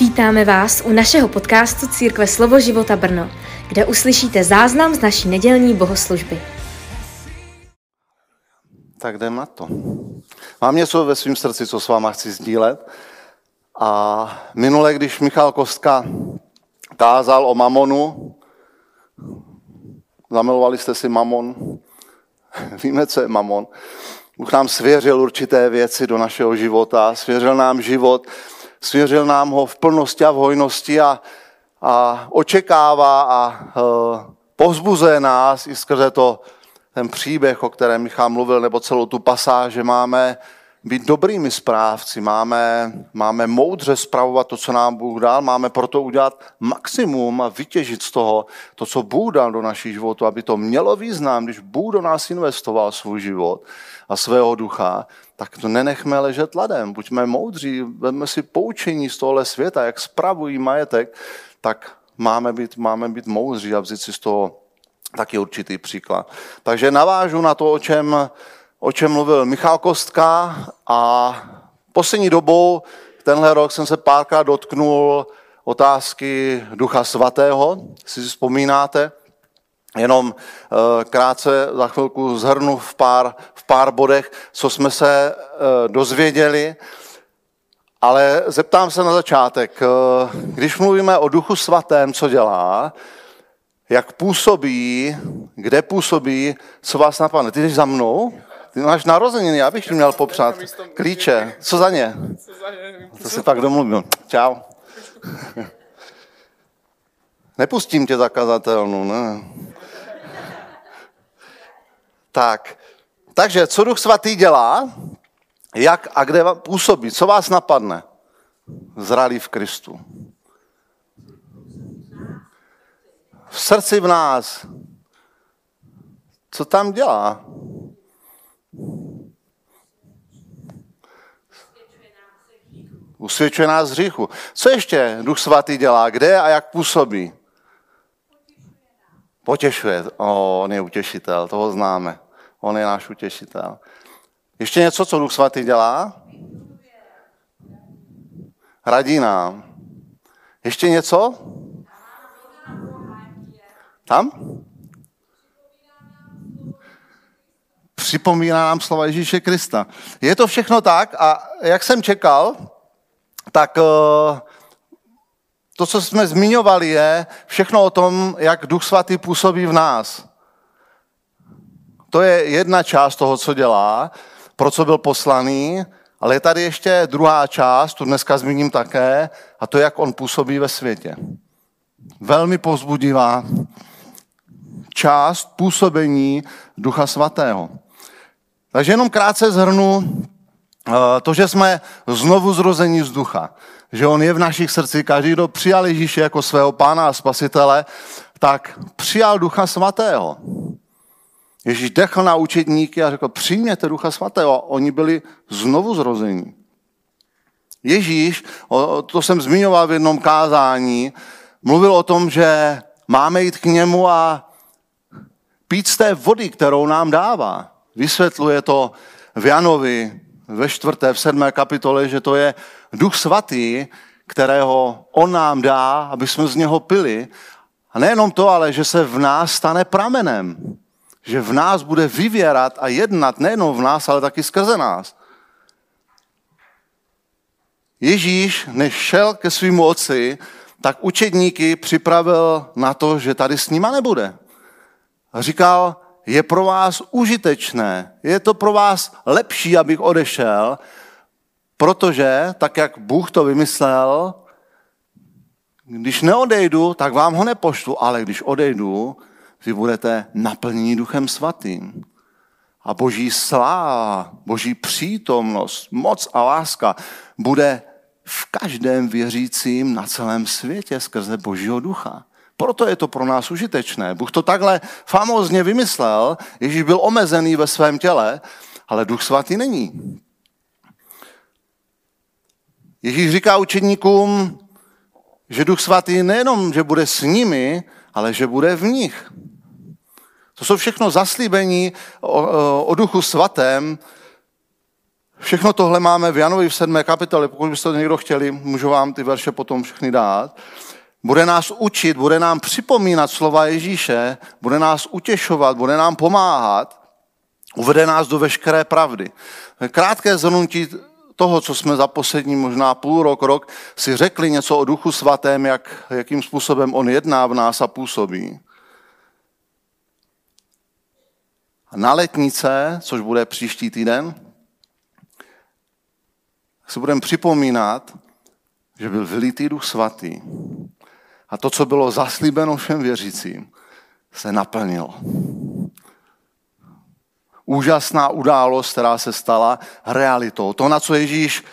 Vítáme vás u našeho podcastu Církve Slovo života Brno, kde uslyšíte záznam z naší nedělní bohoslužby. Tak jdem na to. Mám něco ve svém srdci, co s váma chci sdílet. A minule, když Michal Kostka kázal o mamonu, zamilovali jste si mamon, víme, co je mamon. Bůh nám svěřil určité věci do našeho života, svěřil nám život, svěřil nám ho v plnosti a v hojnosti a, a očekává a e, pozbuzuje nás i skrze to, ten příběh, o kterém Michal mluvil, nebo celou tu pasáž, že máme být dobrými správci, máme, máme moudře spravovat to, co nám Bůh dal, máme proto udělat maximum a vytěžit z toho to, co Bůh dal do našich životů, aby to mělo význam, když Bůh do nás investoval svůj život a svého ducha, tak to nenechme ležet ladem, buďme moudří, vezme si poučení z tohle světa, jak spravují majetek, tak máme být, máme být moudří a vzít si z toho taky určitý příklad. Takže navážu na to, o čem, o čem mluvil Michal Kostka a poslední dobou, tenhle rok jsem se párkrát dotknul otázky Ducha Svatého, si vzpomínáte. Jenom eh, krátce za chvilku zhrnu v pár, v pár bodech, co jsme se eh, dozvěděli. Ale zeptám se na začátek, eh, když mluvíme o Duchu Svatém, co dělá, jak působí, kde působí, co vás napadne. Ty jdeš za mnou? Ty máš narozeniny, já bych měl popřát klíče. Co za ně? To si pak domluvil. Čau. Nepustím tě zakazatelnu, ne? Tak, takže co Duch Svatý dělá, jak a kde působí, co vás napadne? Zralý v Kristu. V srdci v nás. Co tam dělá? Usvědčuje nás z hříchu. Co ještě Duch Svatý dělá? Kde a jak působí? Potěšuje. O, on je utěšitel, toho známe. On je náš utěšitel. Ještě něco, co Duch Svatý dělá? Radí nám. Ještě něco? Tam? Připomíná nám slova Ježíše Krista. Je to všechno tak a jak jsem čekal, tak eh, to, co jsme zmiňovali, je všechno o tom, jak Duch Svatý působí v nás. To je jedna část toho, co dělá, pro co byl poslaný, ale je tady ještě druhá část, tu dneska zmíním také, a to jak on působí ve světě. Velmi povzbudivá část působení Ducha Svatého. Takže jenom krátce zhrnu eh, to, že jsme znovu zrození z ducha. Že on je v našich srdcích. Každý, kdo přijal Ježíše jako svého pána a spasitele, tak přijal Ducha Svatého. Ježíš dechl na učedníky a řekl, přijměte Ducha Svatého. Oni byli znovu zrození. Ježíš, to jsem zmiňoval v jednom kázání, mluvil o tom, že máme jít k němu a pít z té vody, kterou nám dává. Vysvětluje to v Janovi ve čtvrté, v sedmé kapitole, že to je duch svatý, kterého on nám dá, aby jsme z něho pili. A nejenom to, ale že se v nás stane pramenem. Že v nás bude vyvěrat a jednat nejenom v nás, ale taky skrze nás. Ježíš, než šel ke svým otci, tak učedníky připravil na to, že tady s nima nebude. A říkal, je pro vás užitečné, je to pro vás lepší, abych odešel, protože, tak jak Bůh to vymyslel, když neodejdu, tak vám ho nepoštu, ale když odejdu, vy budete naplněni duchem svatým. A boží sláva, boží přítomnost, moc a láska bude v každém věřícím na celém světě skrze božího ducha. Proto je to pro nás užitečné. Bůh to takhle famózně vymyslel, Ježíš byl omezený ve svém těle, ale Duch Svatý není. Ježíš říká učeníkům, že Duch Svatý nejenom, že bude s nimi, ale že bude v nich. To jsou všechno zaslíbení o, o Duchu Svatém. Všechno tohle máme v Janovi v 7. kapitole, pokud byste to někdo chtěli, můžu vám ty verše potom všechny dát. Bude nás učit, bude nám připomínat slova Ježíše, bude nás utěšovat, bude nám pomáhat, uvede nás do veškeré pravdy. Krátké zhrnutí toho, co jsme za poslední možná půl rok, rok si řekli něco o Duchu Svatém, jak, jakým způsobem on jedná v nás a působí. A na letnice, což bude příští týden, si budeme připomínat, že byl vylitý duch svatý. A to, co bylo zaslíbeno všem věřícím, se naplnilo. Úžasná událost, která se stala realitou. To, na co Ježíš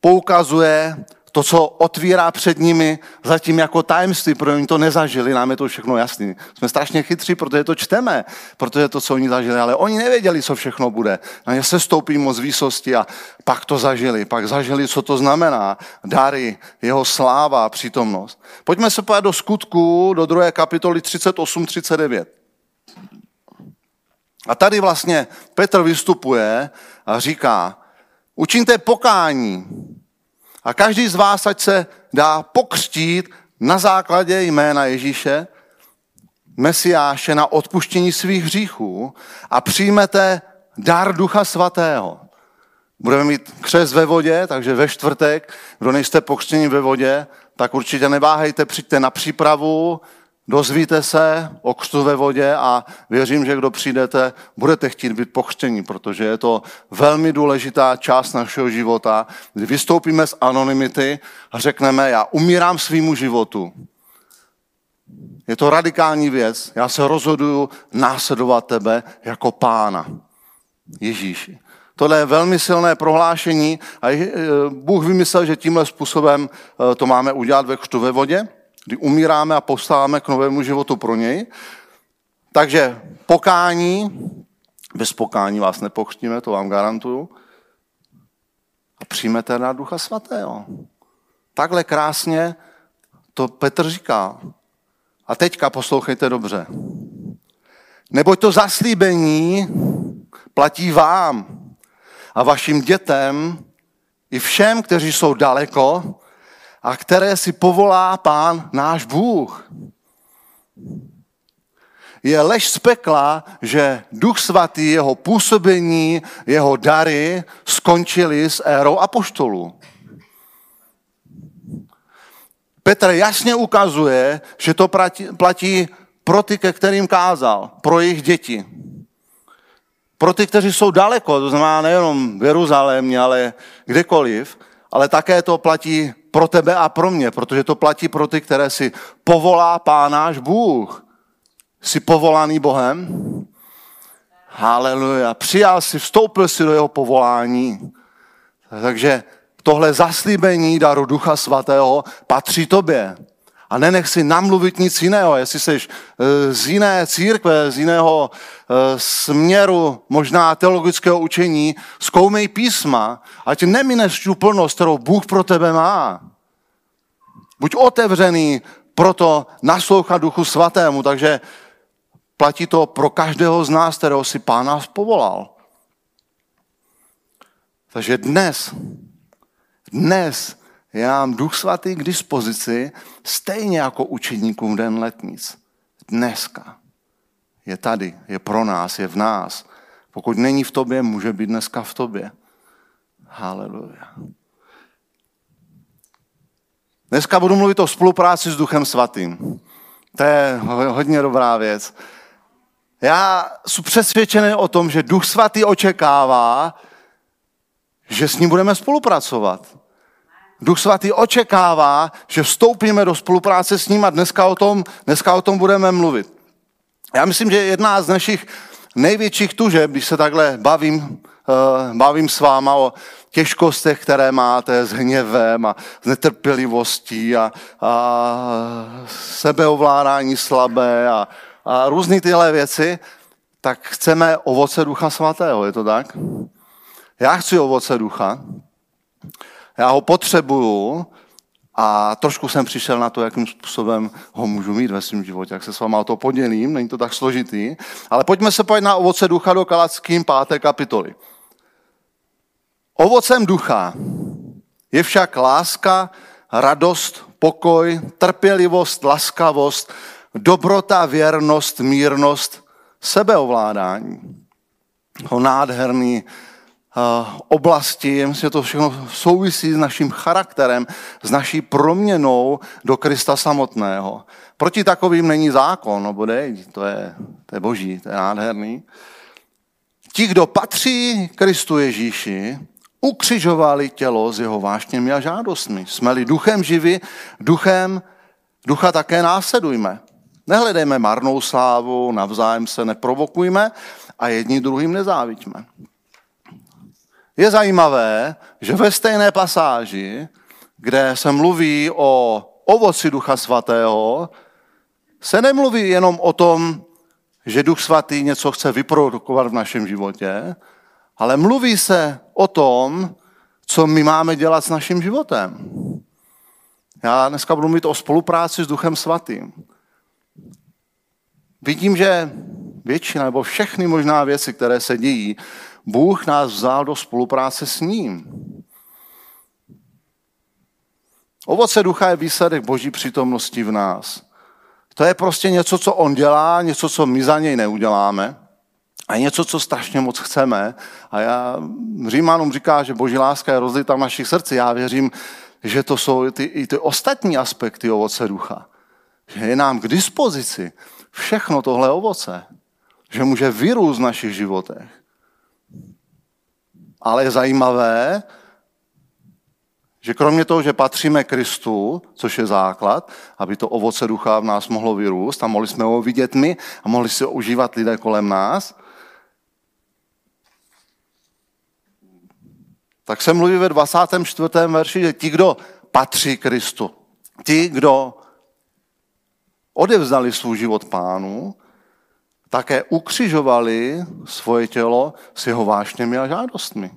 poukazuje to, co otvírá před nimi zatím jako tajemství, protože oni to nezažili, nám je to všechno jasný. Jsme strašně chytří, protože to čteme, protože to, co oni zažili, ale oni nevěděli, co všechno bude. Na ně se stoupí moc výsosti a pak to zažili, pak zažili, co to znamená, dary, jeho sláva, přítomnost. Pojďme se pojít do skutku, do druhé kapitoly 38-39. A tady vlastně Petr vystupuje a říká, učiňte pokání, a každý z vás, ať se dá pokřtít na základě jména Ježíše, Mesiáše na odpuštění svých hříchů a přijmete dar Ducha Svatého. Budeme mít křes ve vodě, takže ve čtvrtek, kdo nejste pokřtěni ve vodě, tak určitě neváhejte, přijďte na přípravu, Dozvíte se o křtu ve vodě a věřím, že kdo přijdete, budete chtít být pochřtěni, protože je to velmi důležitá část našeho života, kdy vystoupíme z anonymity a řekneme, já umírám svýmu životu. Je to radikální věc. Já se rozhoduju následovat tebe jako pána. Ježíši. Tohle je velmi silné prohlášení a Bůh vymyslel, že tímhle způsobem eh, to máme udělat ve křtu ve vodě kdy umíráme a postáváme k novému životu pro něj. Takže pokání, bez pokání vás nepokřtíme, to vám garantuju. A přijmete na Ducha Svatého. Takhle krásně to Petr říká. A teďka poslouchejte dobře. Neboť to zaslíbení platí vám a vašim dětem i všem, kteří jsou daleko, a které si povolá pán náš Bůh. Je lež z pekla, že Duch Svatý, jeho působení, jeho dary skončily s érou apoštolů. Petr jasně ukazuje, že to platí pro ty, ke kterým kázal, pro jejich děti. Pro ty, kteří jsou daleko, to znamená nejenom v Jeruzalémě, ale kdekoliv, ale také to platí pro tebe a pro mě, protože to platí pro ty, které si povolá Pán náš Bůh. Jsi povolaný Bohem? Haleluja. Přijal si, vstoupil si do jeho povolání. Takže tohle zaslíbení daru Ducha Svatého patří tobě. A nenech si namluvit nic jiného. Jestli jsi eh, z jiné církve, z jiného eh, směru, možná teologického učení, zkoumej písma, ať nemineš tu plnost, kterou Bůh pro tebe má. Buď otevřený proto naslouchat Duchu Svatému, takže platí to pro každého z nás, kterého si Pán nás povolal. Takže dnes, dnes je nám Duch Svatý k dispozici, stejně jako učeníkům den letnic. Dneska. Je tady, je pro nás, je v nás. Pokud není v tobě, může být dneska v tobě. Haleluja. Dneska budu mluvit o spolupráci s Duchem Svatým. To je hodně dobrá věc. Já jsem přesvědčený o tom, že Duch Svatý očekává, že s ním budeme spolupracovat. Duch Svatý očekává, že vstoupíme do spolupráce s ním a dneska o tom, dneska o tom budeme mluvit. Já myslím, že jedna z našich největších tužeb, když se takhle bavím, uh, bavím s váma o těžkostech, které máte s hněvem a s netrpělivostí a, a sebeovládání slabé a, a různé tyhle věci, tak chceme ovoce Ducha Svatého, je to tak? Já chci ovoce Ducha, já ho potřebuju a trošku jsem přišel na to, jakým způsobem ho můžu mít ve svém životě, jak se s váma o to podělím, není to tak složitý. Ale pojďme se pojít na ovoce ducha do Kalackým páté kapitoly. Ovocem ducha je však láska, radost, pokoj, trpělivost, laskavost, dobrota, věrnost, mírnost, sebeovládání. O nádherný oblasti, myslím, že to všechno souvisí s naším charakterem, s naší proměnou do Krista samotného. Proti takovým není zákon, no bodej, to je, to je boží, to je nádherný. Ti, kdo patří Kristu Ježíši, ukřižovali tělo s jeho vášněmi a žádostmi. Jsme-li duchem živi, duchem, ducha také následujme. Nehledejme marnou slávu, navzájem se neprovokujme a jedni druhým nezáviďme. Je zajímavé, že ve stejné pasáži, kde se mluví o ovoci Ducha Svatého, se nemluví jenom o tom, že Duch Svatý něco chce vyprodukovat v našem životě, ale mluví se o tom, co my máme dělat s naším životem. Já dneska budu mluvit o spolupráci s Duchem Svatým. Vidím, že většina nebo všechny možná věci, které se dějí, Bůh nás vzal do spolupráce s ním. Ovoce ducha je výsledek boží přítomnosti v nás. To je prostě něco, co on dělá, něco, co my za něj neuděláme. A něco, co strašně moc chceme. A já Římanům říká, že boží láska je rozlita v našich srdcích. Já věřím, že to jsou ty, i ty ostatní aspekty ovoce ducha. Že je nám k dispozici všechno tohle ovoce. Že může vyrůst v našich životech. Ale je zajímavé, že kromě toho, že patříme Kristu, což je základ, aby to ovoce ducha v nás mohlo vyrůst a mohli jsme ho vidět my a mohli si ho užívat lidé kolem nás, tak se mluví ve 24. verši, že ti, kdo patří Kristu, ti, kdo odevzdali svůj život pánu, také ukřižovali svoje tělo s jeho vášněmi a žádostmi.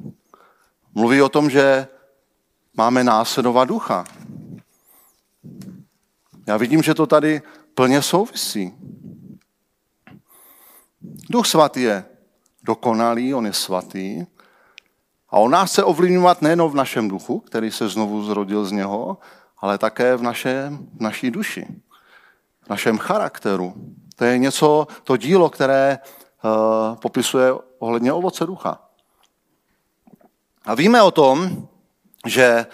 Mluví o tom, že máme následovat ducha. Já vidím, že to tady plně souvisí. Duch svatý je dokonalý, on je svatý, a on nás chce ovlivňovat nejen v našem duchu, který se znovu zrodil z něho, ale také v, našem, v naší duši, v našem charakteru. To je něco, to dílo, které uh, popisuje ohledně ovoce ducha. A víme o tom, že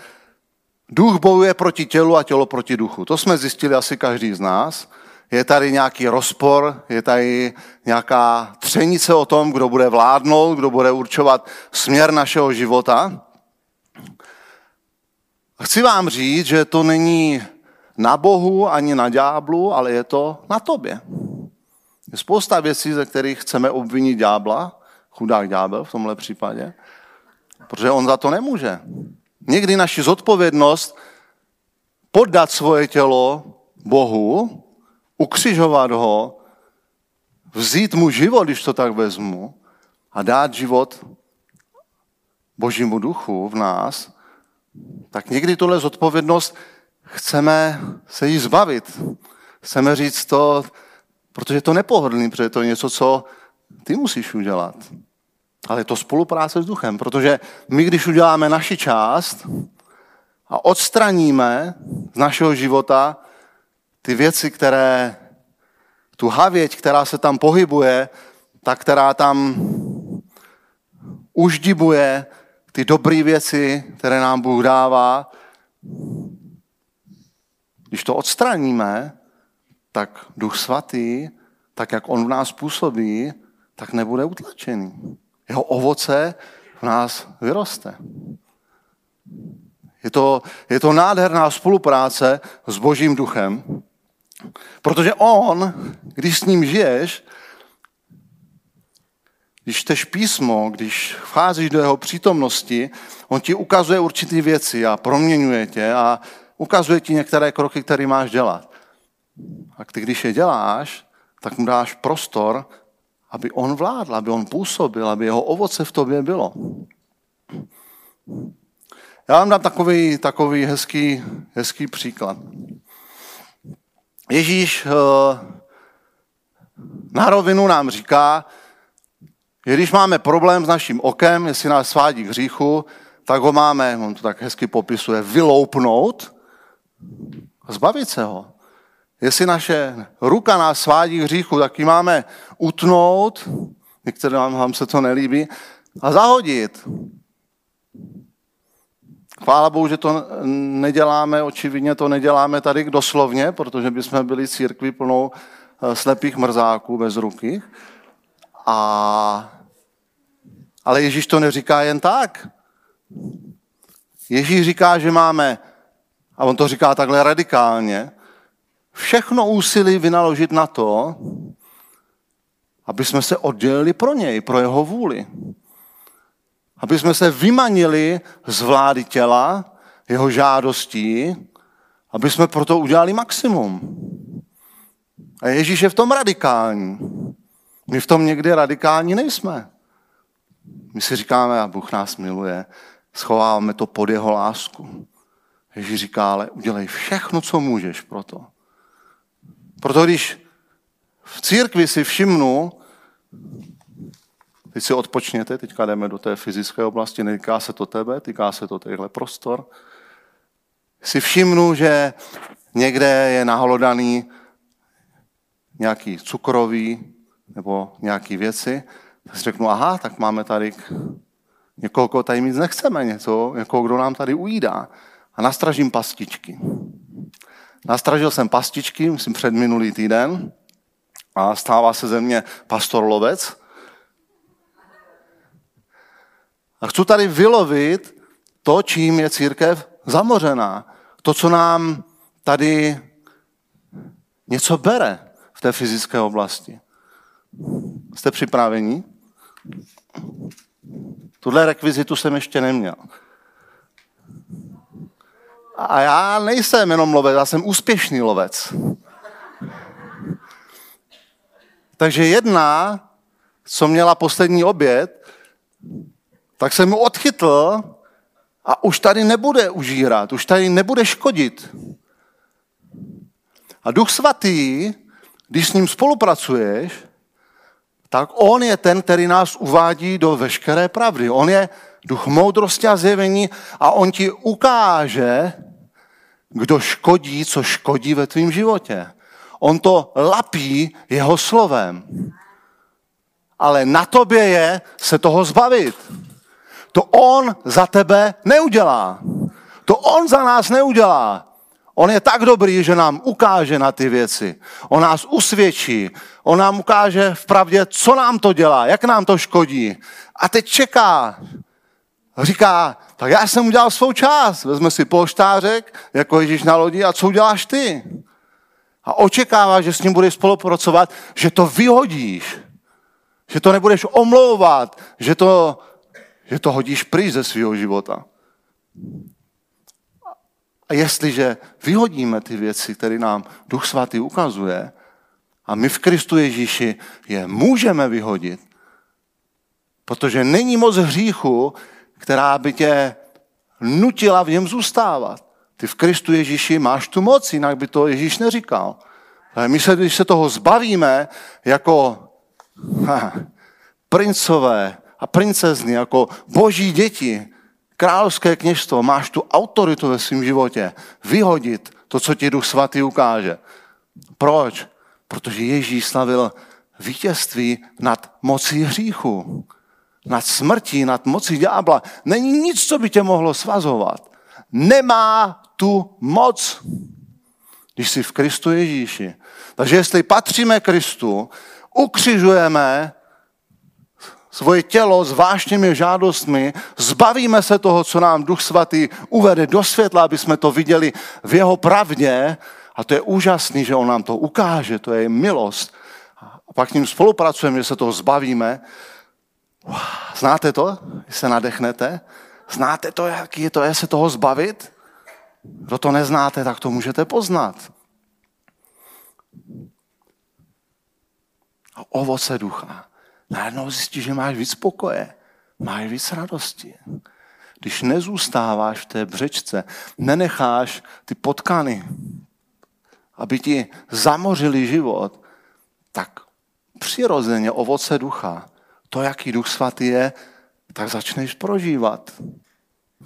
duch bojuje proti tělu a tělo proti duchu. To jsme zjistili asi každý z nás je tady nějaký rozpor, je tady nějaká třenice o tom, kdo bude vládnout, kdo bude určovat směr našeho života. Chci vám říct, že to není na Bohu ani na ďáblu, ale je to na tobě. Je spousta věcí, ze kterých chceme obvinit ďábla, chudák ďábel v tomhle případě, protože on za to nemůže. Někdy naši zodpovědnost poddat svoje tělo Bohu ukřižovat ho, vzít mu život, když to tak vezmu, a dát život Božímu duchu v nás, tak někdy tohle zodpovědnost chceme se jí zbavit. Chceme říct to, protože je to nepohodlný, protože to je něco, co ty musíš udělat. Ale je to spolupráce s duchem, protože my, když uděláme naši část a odstraníme z našeho života ty věci, které, tu havěť, která se tam pohybuje, ta, která tam uždibuje ty dobré věci, které nám Bůh dává, když to odstraníme, tak Duch Svatý, tak jak On v nás působí, tak nebude utlačený. Jeho ovoce v nás vyroste. Je to, je to nádherná spolupráce s Božím duchem. Protože on, když s ním žiješ, když čteš písmo, když vcházíš do jeho přítomnosti, on ti ukazuje určité věci a proměňuje tě a ukazuje ti některé kroky, které máš dělat. A ty, když je děláš, tak mu dáš prostor, aby on vládl, aby on působil, aby jeho ovoce v tobě bylo. Já vám dám takový, takový hezký, hezký příklad. Ježíš eh, na rovinu nám říká, že když máme problém s naším okem, jestli nás svádí k hříchu, tak ho máme, on to tak hezky popisuje, vyloupnout a zbavit se ho. Jestli naše ruka nás svádí k hříchu, tak ji máme utnout, některým vám, vám se to nelíbí, a zahodit. Chvála Bohu, že to neděláme, očividně to neděláme tady doslovně, protože bychom byli církvi plnou eh, slepých mrzáků bez ruky. A... Ale Ježíš to neříká jen tak. Ježíš říká, že máme, a on to říká takhle radikálně, všechno úsilí vynaložit na to, aby jsme se oddělili pro něj, pro jeho vůli. Aby jsme se vymanili z vlády těla, jeho žádostí, aby jsme proto udělali maximum. A Ježíš je v tom radikální. My v tom někdy radikální nejsme. My si říkáme, a Bůh nás miluje, schováváme to pod jeho lásku. Ježíš říká, ale udělej všechno, co můžeš pro to. Proto když v církvi si všimnu, teď si odpočněte, teďka jdeme do té fyzické oblasti, netýká se to tebe, týká se to těchto prostor, si všimnu, že někde je nahlodaný nějaký cukrový nebo nějaký věci, tak si řeknu, aha, tak máme tady někoho, koho tady mít nechceme, něco, někoho, kdo nám tady ujídá. A nastražím pastičky. Nastražil jsem pastičky, myslím před minulý týden, a stává se ze mě pastor lovec. A chci tady vylovit to, čím je církev zamořená. To, co nám tady něco bere v té fyzické oblasti. Jste připraveni? Tuhle rekvizitu jsem ještě neměl. A já nejsem jenom lovec, já jsem úspěšný lovec. Takže jedna, co měla poslední oběd, tak jsem mu odchytl a už tady nebude užírat, už tady nebude škodit. A Duch Svatý, když s ním spolupracuješ, tak on je ten, který nás uvádí do veškeré pravdy. On je duch moudrosti a zjevení a on ti ukáže, kdo škodí, co škodí ve tvém životě. On to lapí jeho slovem. Ale na tobě je se toho zbavit. To on za tebe neudělá. To on za nás neudělá. On je tak dobrý, že nám ukáže na ty věci. On nás usvědčí. On nám ukáže v pravdě, co nám to dělá, jak nám to škodí. A teď čeká. Říká, tak já jsem udělal svou část. Vezme si polštářek, jako Ježíš na lodi, a co uděláš ty? A očekává, že s ním budeš spolupracovat, že to vyhodíš. Že to nebudeš omlouvat, že to, že to hodíš pryč ze svého života. A jestliže vyhodíme ty věci, které nám Duch Svatý ukazuje, a my v Kristu Ježíši je můžeme vyhodit, protože není moc hříchu, která by tě nutila v něm zůstávat. Ty v Kristu Ježíši máš tu moc, jinak by to Ježíš neříkal. Ale my se, když se toho zbavíme jako ha, princové a princezny, jako boží děti, královské kněžstvo, máš tu autoritu ve svém životě vyhodit to, co ti Duch Svatý ukáže. Proč? Protože Ježíš slavil vítězství nad mocí hříchu, nad smrtí, nad mocí ďábla. Není nic, co by tě mohlo svazovat. Nemá tu moc, když jsi v Kristu Ježíši. Takže jestli patříme Kristu, ukřižujeme svoje tělo s vážnými žádostmi, zbavíme se toho, co nám Duch Svatý uvede do světla, aby jsme to viděli v jeho pravdě. A to je úžasný, že on nám to ukáže, to je milost. A pak s ním spolupracujeme, že se toho zbavíme. Znáte to, když se nadechnete? Znáte to, jaký je to, je se toho zbavit? Kdo to neznáte, tak to můžete poznat. A ovoce ducha. Najednou zjistíš, že máš víc pokoje, máš víc radosti. Když nezůstáváš v té břečce, nenecháš ty potkany, aby ti zamořili život, tak přirozeně ovoce ducha, to, jaký duch svatý je, tak začneš prožívat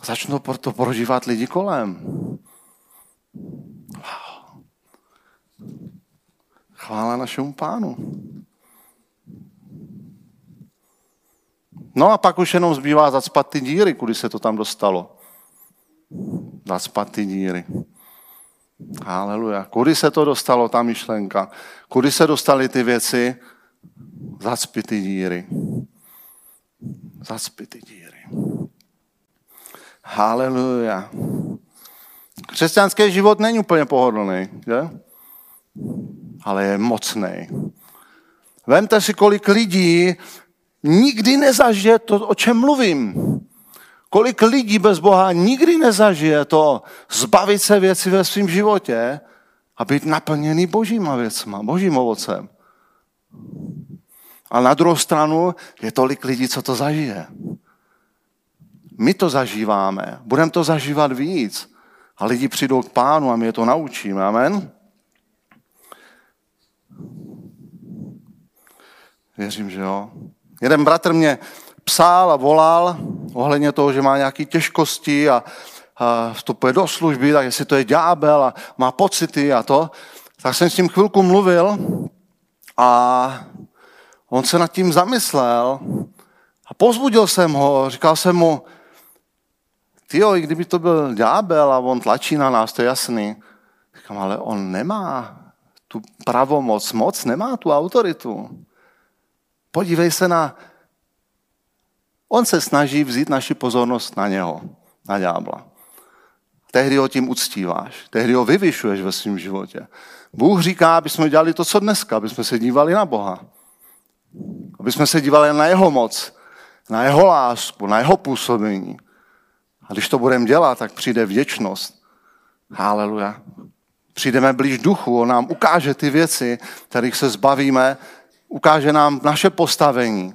Začnou to prožívat lidi kolem. Wow. Chvála našemu pánu. No a pak už jenom zbývá zacpat ty díry, kudy se to tam dostalo. Zacpat ty díry. Haleluja. Kudy se to dostalo, ta myšlenka? Kudy se dostaly ty věci? Zacpi ty díry. Zacpi ty díry. Haleluja. Křesťanský život není úplně pohodlný, že? ale je mocný. Vemte si, kolik lidí nikdy nezažije to, o čem mluvím. Kolik lidí bez Boha nikdy nezažije to zbavit se věci ve svém životě a být naplněný božíma věcma, božím ovocem. A na druhou stranu je tolik lidí, co to zažije. My to zažíváme, budeme to zažívat víc. A lidi přijdou k pánu a my je to naučíme. Amen? Věřím, že jo. Jeden bratr mě psal a volal ohledně toho, že má nějaké těžkosti a, a vstupuje do služby, tak jestli to je ďábel a má pocity a to. Tak jsem s tím chvilku mluvil a on se nad tím zamyslel a pozbudil jsem ho, říkal jsem mu, tyjo, i kdyby to byl ďábel a on tlačí na nás, to je jasný. Říkám, ale on nemá tu pravomoc, moc nemá tu autoritu. Podívej se na... On se snaží vzít naši pozornost na něho, na ďábla. Tehdy ho tím uctíváš, tehdy ho vyvyšuješ ve svém životě. Bůh říká, aby jsme dělali to, co dneska, aby jsme se dívali na Boha. Aby jsme se dívali na jeho moc, na jeho lásku, na jeho působení. A když to budeme dělat, tak přijde vděčnost. Haleluja. Přijdeme blíž duchu, on nám ukáže ty věci, kterých se zbavíme ukáže nám naše postavení.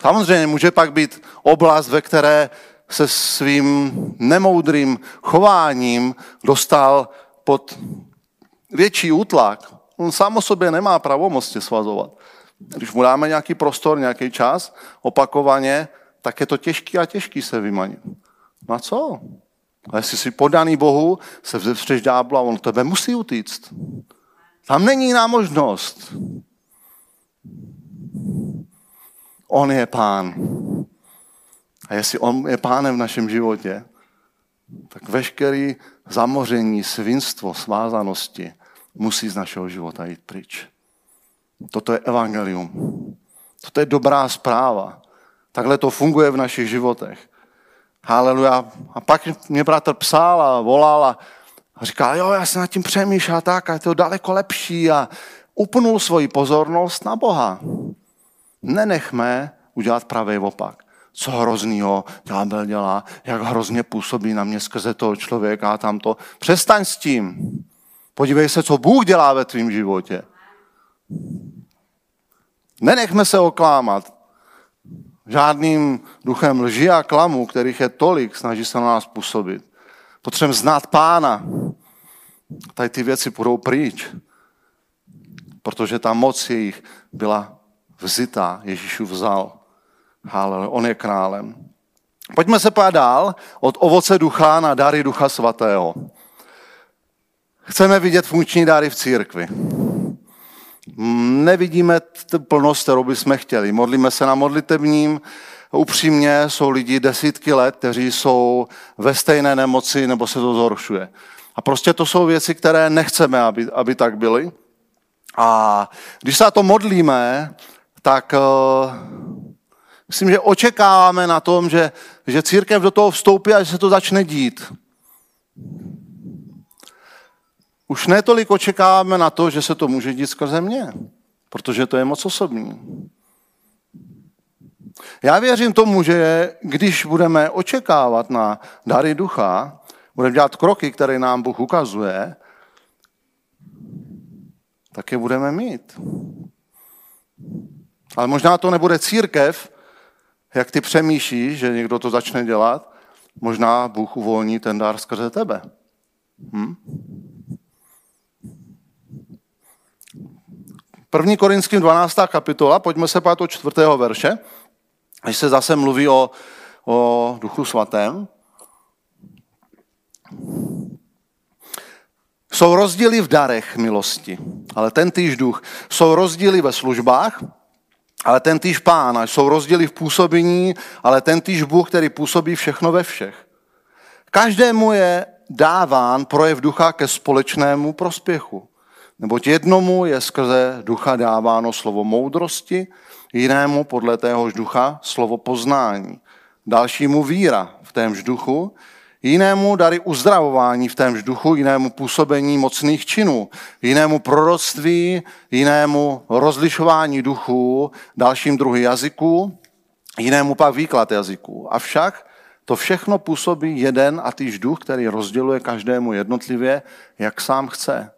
Samozřejmě může pak být oblast, ve které se svým nemoudrým chováním dostal pod větší útlak. On sám o sobě nemá pravomoc tě svazovat. Když mu dáme nějaký prostor, nějaký čas, opakovaně, tak je to těžký a těžký se vymanit. Na co? A jestli jsi podaný Bohu, se vzepřeš ďábla, on tebe musí utíct. Tam není jiná možnost. On je pán. A jestli on je pánem v našem životě, tak veškerý zamoření, svinstvo, svázanosti musí z našeho života jít pryč. Toto je evangelium. Toto je dobrá zpráva. Takhle to funguje v našich životech. Haleluja. A pak mě bratr psal a volal a říká, jo, já jsem nad tím přemýšlel tak a je to daleko lepší a upnul svoji pozornost na Boha. Nenechme udělat pravý opak. Co hroznýho ďábel dělá, jak hrozně působí na mě skrze toho člověka a tamto. Přestaň s tím. Podívej se, co Bůh dělá ve tvém životě. Nenechme se oklámat žádným duchem lži a klamu, kterých je tolik, snaží se na nás působit. Potřebujeme znát pána. Tady ty věci budou pryč. Protože ta moc jejich byla vzitá. Ježíšu vzal. Haleluja. On je králem. Pojďme se pát dál od ovoce ducha na dary ducha svatého. Chceme vidět funkční dary v církvi. Nevidíme plnost, kterou bychom chtěli. Modlíme se na modlitebním, upřímně jsou lidi desítky let, kteří jsou ve stejné nemoci nebo se to zhoršuje. A prostě to jsou věci, které nechceme, aby, aby tak byly. A když se na to modlíme, tak uh, myslím, že očekáváme na tom, že, že církev do toho vstoupí a že se to začne dít. Už netolik očekáváme na to, že se to může dít skrze mě, protože to je moc osobní. Já věřím tomu, že když budeme očekávat na dary ducha, budeme dělat kroky, které nám Bůh ukazuje, tak je budeme mít. Ale možná to nebude církev, jak ty přemýšlíš, že někdo to začne dělat, možná Bůh uvolní ten dar skrze tebe. Hm? 1. Korinským 12. kapitola, pojďme se pát o čtvrtého verše. Když se zase mluví o, o Duchu Svatém. Jsou rozdíly v darech milosti, ale ten týž duch. Jsou rozdíly ve službách, ale ten týž pán. Jsou rozdíly v působení, ale ten týž Bůh, který působí všechno ve všech. Každému je dáván projev ducha ke společnému prospěchu. Neboť jednomu je skrze ducha dáváno slovo moudrosti, jinému podle téhož ducha slovo poznání, dalšímu víra v témž duchu, jinému dary uzdravování v témž duchu, jinému působení mocných činů, jinému proroctví, jinému rozlišování duchů, dalším druhy jazyků, jinému pak výklad jazyků. Avšak to všechno působí jeden a týž duch, který rozděluje každému jednotlivě, jak sám chce.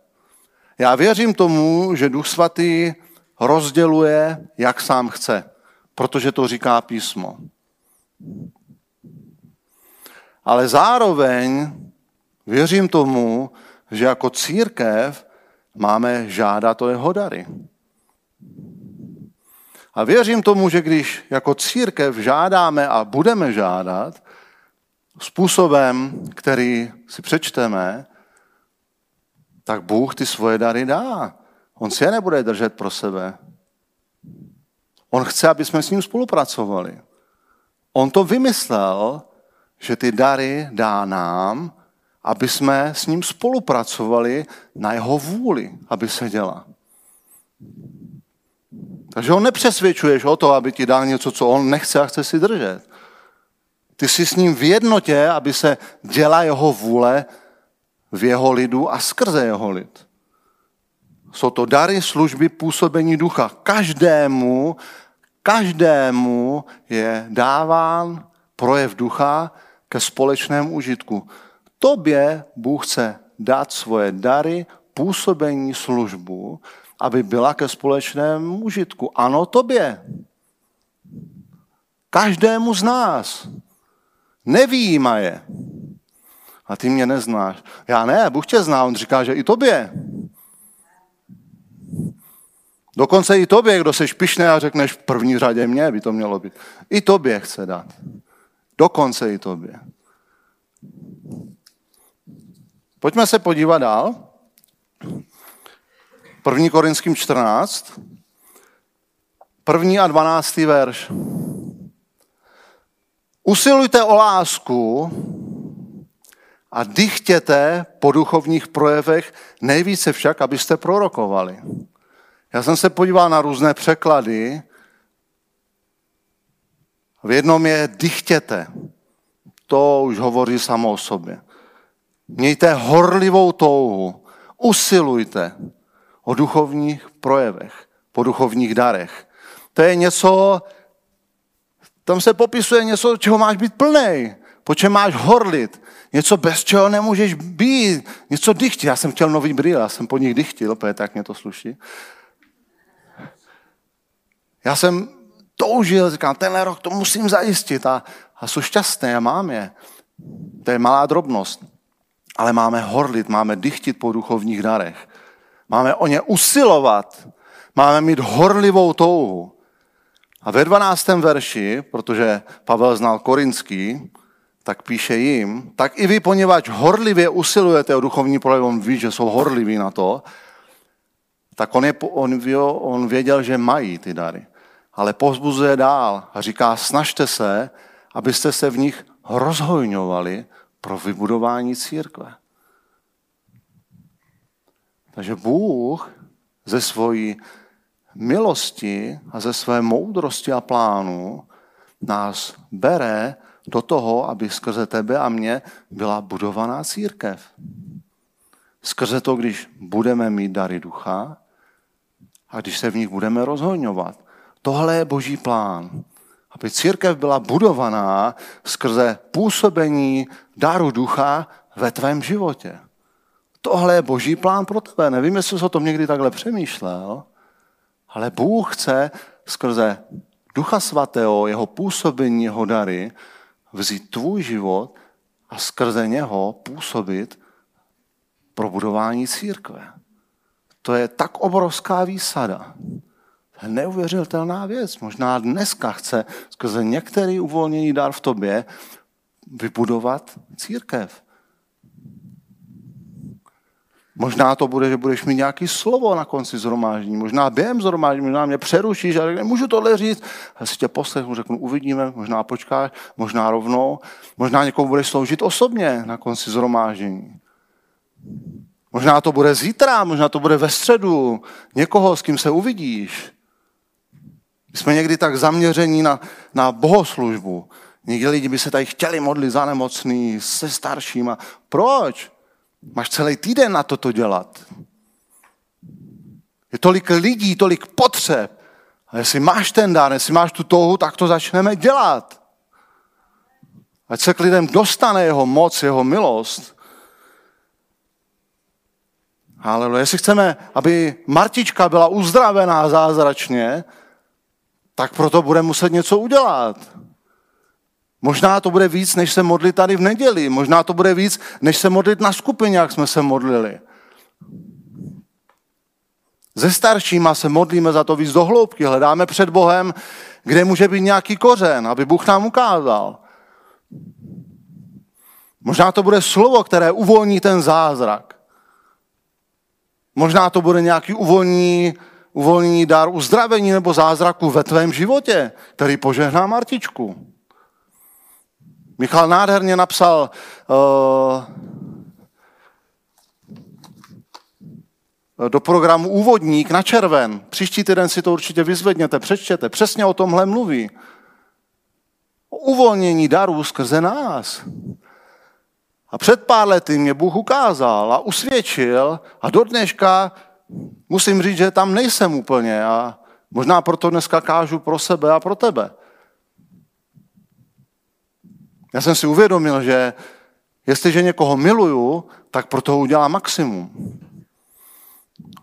Já věřím tomu, že duch svatý rozděluje, jak sám chce, protože to říká písmo. Ale zároveň věřím tomu, že jako církev máme žádat o jeho dary. A věřím tomu, že když jako církev žádáme a budeme žádat způsobem, který si přečteme, tak Bůh ty svoje dary dá. On si je nebude držet pro sebe. On chce, aby jsme s ním spolupracovali. On to vymyslel, že ty dary dá nám, aby jsme s ním spolupracovali na jeho vůli, aby se děla. Takže on nepřesvědčuješ o to, aby ti dal něco, co on nechce a chce si držet. Ty jsi s ním v jednotě, aby se děla jeho vůle v jeho lidu a skrze jeho lid. Jsou to dary služby působení ducha. Každému, každému je dáván projev ducha ke společnému užitku. Tobě Bůh chce dát svoje dary, působení, službu, aby byla ke společnému užitku. Ano, tobě. Každému z nás. Nevýjíma je. A ty mě neznáš. Já ne, Bůh tě zná, on říká, že i tobě. Dokonce i tobě, kdo se pišné a řekneš v první řadě mě, by to mělo být. I tobě chce dát. Dokonce i tobě. Pojďme se podívat dál. První Korinským 14. První a dvanáctý verš. Usilujte o lásku a dychtěte po duchovních projevech, nejvíce však, abyste prorokovali. Já jsem se podíval na různé překlady. V jednom je dychtěte. To už hovoří samo o sobě. Mějte horlivou touhu. Usilujte o duchovních projevech, po duchovních darech. To je něco, tam se popisuje něco, čeho máš být plný, po čem máš horlit, něco, bez čeho nemůžeš být, něco dychtit. Já jsem chtěl nový brýle, já jsem po nich dychtil, opět tak mě to sluší. Já jsem toužil, říkám, tenhle rok to musím zajistit a, a jsou šťastné a mám je. To je malá drobnost. Ale máme horlit, máme dychtit po duchovních darech. Máme o ně usilovat. Máme mít horlivou touhu. A ve 12. verši, protože Pavel znal korinský, tak píše jim, tak i vy, poněvadž horlivě usilujete o duchovní projev, on ví, že jsou horliví na to, tak on, je, on, on věděl, že mají ty dary. Ale pozbuzuje dál a říká, snažte se, abyste se v nich rozhojňovali pro vybudování církve. Takže Bůh ze svojí milosti a ze své moudrosti a plánu nás bere do toho, aby skrze tebe a mě byla budovaná církev. Skrze to, když budeme mít dary ducha a když se v nich budeme rozhodňovat. Tohle je boží plán. Aby církev byla budovaná skrze působení daru ducha ve tvém životě. Tohle je boží plán pro tebe. Nevím, jestli jsi o tom někdy takhle přemýšlel, ale Bůh chce skrze Ducha Svatého, jeho působení, jeho dary, vzít tvůj život a skrze něho působit pro budování církve. To je tak obrovská výsada. Neuvěřitelná věc. Možná dneska chce skrze některý uvolněný dar v tobě vybudovat církev. Možná to bude, že budeš mít nějaký slovo na konci zhromáždění, možná během zhromáždění, možná mě přerušíš a řekne, můžu tohle říct, já si tě poslechnu, řeknu, uvidíme, možná počkáš, možná rovnou, možná někomu budeš sloužit osobně na konci zhromáždění. Možná to bude zítra, možná to bude ve středu, někoho, s kým se uvidíš. My jsme někdy tak zaměření na, na bohoslužbu. Někdy lidi by se tady chtěli modlit za nemocný, se staršíma. Proč? Máš celý týden na toto dělat. Je tolik lidí, tolik potřeb. A jestli máš ten dar, jestli máš tu touhu, tak to začneme dělat. Ať se k lidem dostane jeho moc, jeho milost. Ale jestli chceme, aby Martička byla uzdravená zázračně, tak proto bude muset něco udělat. Možná to bude víc, než se modlit tady v neděli. Možná to bude víc, než se modlit na skupině, jak jsme se modlili. Ze staršíma se modlíme za to víc do hloubky. Hledáme před Bohem, kde může být nějaký kořen, aby Bůh nám ukázal. Možná to bude slovo, které uvolní ten zázrak. Možná to bude nějaký uvolní, uvolnění dar uzdravení nebo zázraku ve tvém životě, který požehná Martičku. Michal nádherně napsal uh, do programu Úvodník na červen. Příští týden si to určitě vyzvedněte, přečtěte. Přesně o tomhle mluví. O uvolnění darů skrze nás. A před pár lety mě Bůh ukázal a usvědčil a do dneška musím říct, že tam nejsem úplně a možná proto dneska kážu pro sebe a pro tebe. Já jsem si uvědomil, že jestliže někoho miluju, tak pro toho udělám maximum.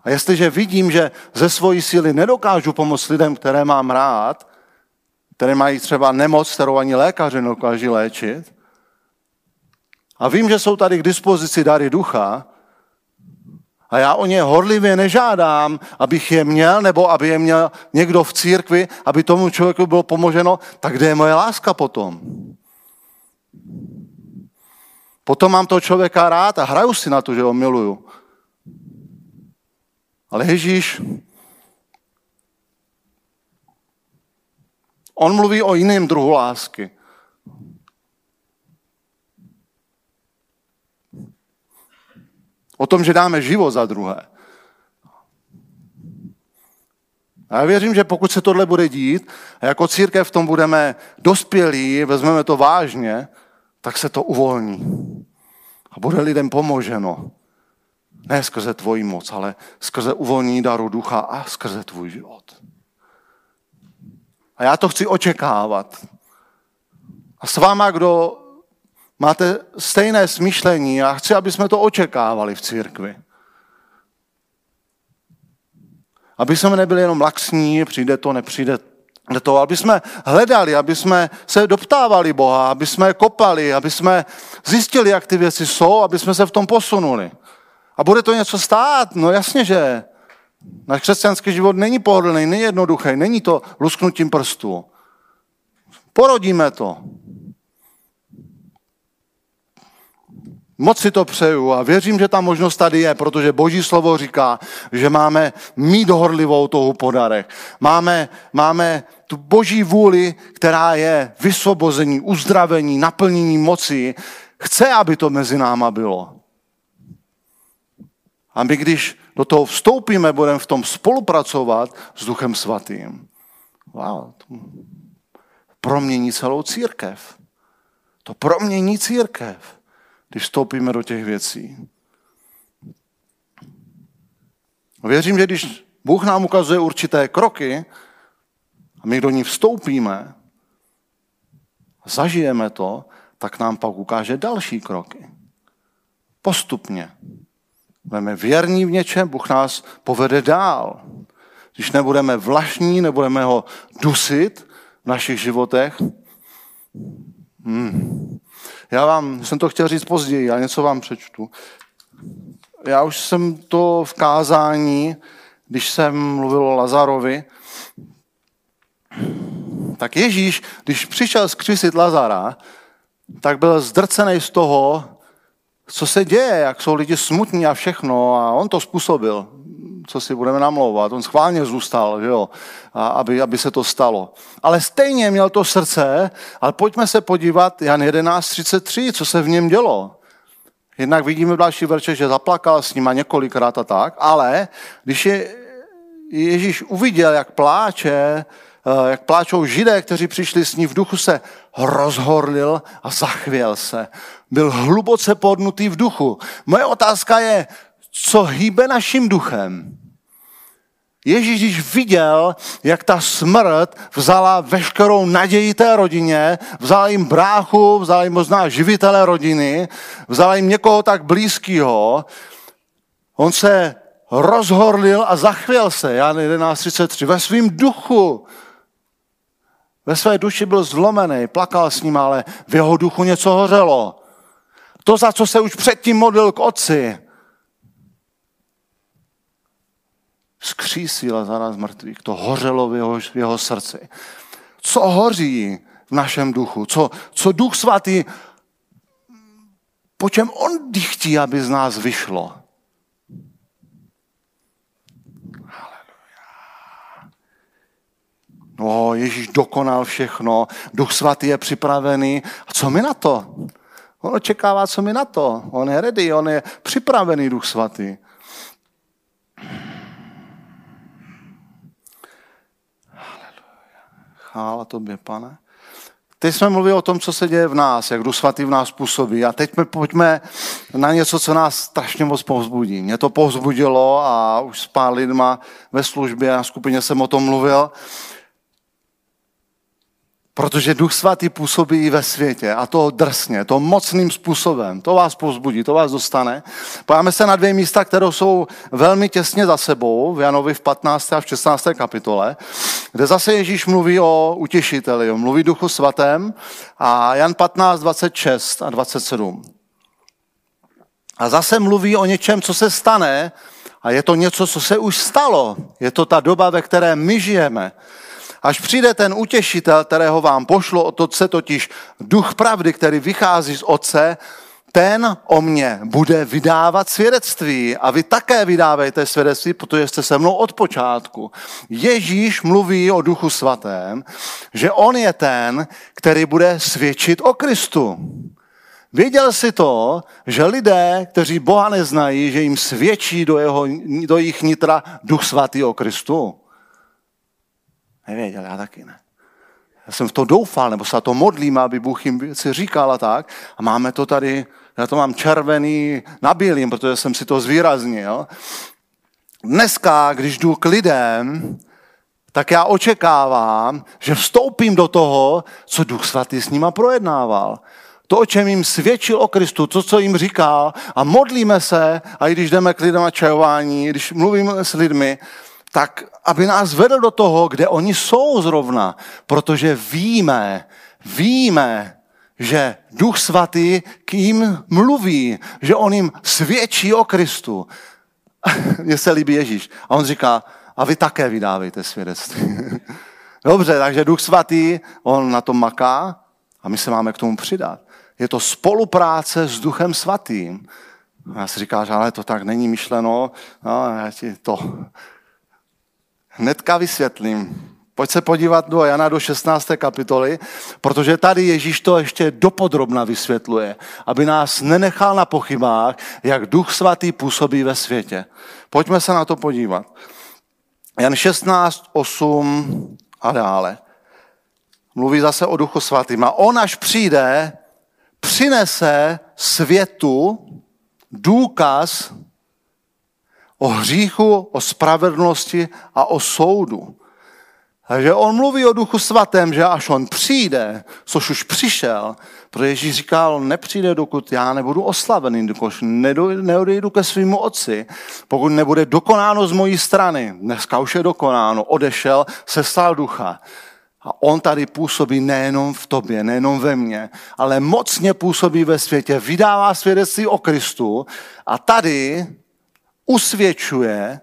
A jestliže vidím, že ze svojí síly nedokážu pomoct lidem, které mám rád, které mají třeba nemoc, kterou ani lékaři nedokáží léčit, a vím, že jsou tady k dispozici dary ducha, a já o ně horlivě nežádám, abych je měl, nebo aby je měl někdo v církvi, aby tomu člověku bylo pomoženo, tak kde je moje láska potom? Potom mám toho člověka rád a hraju si na to, že ho miluju. Ale Ježíš, on mluví o jiném druhu lásky. O tom, že dáme život za druhé. A já věřím, že pokud se tohle bude dít, a jako církev v tom budeme dospělí, vezmeme to vážně, tak se to uvolní. A bude lidem pomoženo. Ne skrze tvoji moc, ale skrze uvolnění daru ducha a skrze tvůj život. A já to chci očekávat. A s váma, kdo máte stejné smýšlení, já chci, aby jsme to očekávali v církvi. Aby jsme nebyli jenom laxní, přijde to, nepřijde to, aby jsme hledali, aby jsme se doptávali Boha, aby jsme kopali, aby jsme zjistili, jak ty věci jsou, aby jsme se v tom posunuli. A bude to něco stát? No jasně, že náš křesťanský život není pohodlný, není jednoduchý, není to lusknutím prstů. Porodíme to. Moc si to přeju a věřím, že ta možnost tady je, protože Boží slovo říká, že máme mít horlivou touhu podarek. Máme, máme tu Boží vůli, která je vysvobození, uzdravení, naplnění moci. Chce, aby to mezi náma bylo. A my, když do toho vstoupíme, budeme v tom spolupracovat s Duchem Svatým. Wow, to promění celou církev. To promění církev když vstoupíme do těch věcí. Věřím, že když Bůh nám ukazuje určité kroky a my do ní vstoupíme, zažijeme to, tak nám pak ukáže další kroky. Postupně. Budeme věrní v něčem, Bůh nás povede dál. Když nebudeme vlašní, nebudeme ho dusit v našich životech, hmm, já vám, jsem to chtěl říct později, já něco vám přečtu. Já už jsem to v kázání když jsem mluvil o Lazarovi, tak Ježíš, když přišel zkřísit Lazara, tak byl zdrcený z toho, co se děje, jak jsou lidi smutní a všechno a on to způsobil, co si budeme namlouvat. On schválně zůstal, že jo, a aby, aby se to stalo. Ale stejně měl to srdce, ale pojďme se podívat, Jan 11.33, co se v něm dělo. Jednak vidíme v další verče, že zaplakal s nima několikrát a tak, ale když je Ježíš uviděl, jak pláče, eh, jak pláčou židé, kteří přišli s ní v duchu, se rozhorlil a zachvěl se. Byl hluboce podnutý v duchu. Moje otázka je, co hýbe naším duchem? Ježíš, když viděl, jak ta smrt vzala veškerou naději té rodině, vzala jim bráchu, vzala jim možná živitele rodiny, vzala jim někoho tak blízkého, on se rozhorlil a zachvěl se, Jan 11.33, ve svém duchu. Ve své duši byl zlomený, plakal s ním, ale v jeho duchu něco hořelo. To, za co se už předtím modlil k otci, skřísil za nás mrtvých. To hořelo v jeho, v jeho srdci. Co hoří v našem duchu? Co, co duch svatý, po čem on chtí, aby z nás vyšlo? No, Ježíš dokonal všechno, Duch Svatý je připravený. A co mi na to? On očekává, co mi na to. On je ready, on je připravený Duch Svatý. Chvála tobě, pane. Teď jsme mluvili o tom, co se děje v nás, jak Duch Svatý v nás působí. A teď pojďme na něco, co nás strašně moc povzbudí. Mě to povzbudilo a už s pár lidma ve službě a skupině jsem o tom mluvil. Protože Duch Svatý působí i ve světě a to drsně, to mocným způsobem. To vás povzbudí, to vás dostane. Pojáme se na dvě místa, které jsou velmi těsně za sebou, v Janovi v 15. a v 16. kapitole, kde zase Ježíš mluví o utěšiteli, mluví Duchu Svatém a Jan 15, 26 a 27. A zase mluví o něčem, co se stane a je to něco, co se už stalo. Je to ta doba, ve které my žijeme. Až přijde ten utěšitel, kterého vám pošlo od Otce, totiž duch pravdy, který vychází z Otce, ten o mě bude vydávat svědectví a vy také vydávejte svědectví, protože jste se mnou od počátku. Ježíš mluví o duchu svatém, že on je ten, který bude svědčit o Kristu. Věděl si to, že lidé, kteří Boha neznají, že jim svědčí do, jeho, do jejich nitra duch svatý o Kristu? Nevěděl, já taky ne. Já jsem v to doufal, nebo se to modlím, aby Bůh jim věci říkal a tak. A máme to tady, já to mám červený na bílým, protože jsem si to zvýraznil. Dneska, když jdu k lidem, tak já očekávám, že vstoupím do toho, co Duch Svatý s nima projednával. To, o čem jim svědčil o Kristu, to, co jim říkal a modlíme se a i když jdeme k lidem na čajování, když mluvíme s lidmi, tak aby nás vedl do toho, kde oni jsou zrovna, protože víme, víme, že Duch Svatý k jim mluví, že on jim svědčí o Kristu. Mně se líbí Ježíš. A on říká, a vy také vydávejte svědectví. Dobře, takže Duch Svatý, on na tom maká a my se máme k tomu přidat. Je to spolupráce s Duchem Svatým. A já si říkám, že ale to tak není myšleno, no, já ti to Hnedka vysvětlím. Pojď se podívat do Jana do 16. kapitoly, protože tady Ježíš to ještě dopodrobna vysvětluje, aby nás nenechal na pochybách, jak Duch Svatý působí ve světě. Pojďme se na to podívat. Jan 16, 8 a dále. Mluví zase o Duchu Svatým. A on, až přijde, přinese světu důkaz o hříchu, o spravedlnosti a o soudu. Takže on mluví o duchu svatém, že až on přijde, což už přišel, protože Ježíš říkal, nepřijde, dokud já nebudu oslavený, dokud neodejdu ke svýmu otci, pokud nebude dokonáno z mojí strany. Dneska už je dokonáno, odešel, se stal ducha. A on tady působí nejenom v tobě, nejenom ve mně, ale mocně působí ve světě, vydává svědectví o Kristu a tady usvědčuje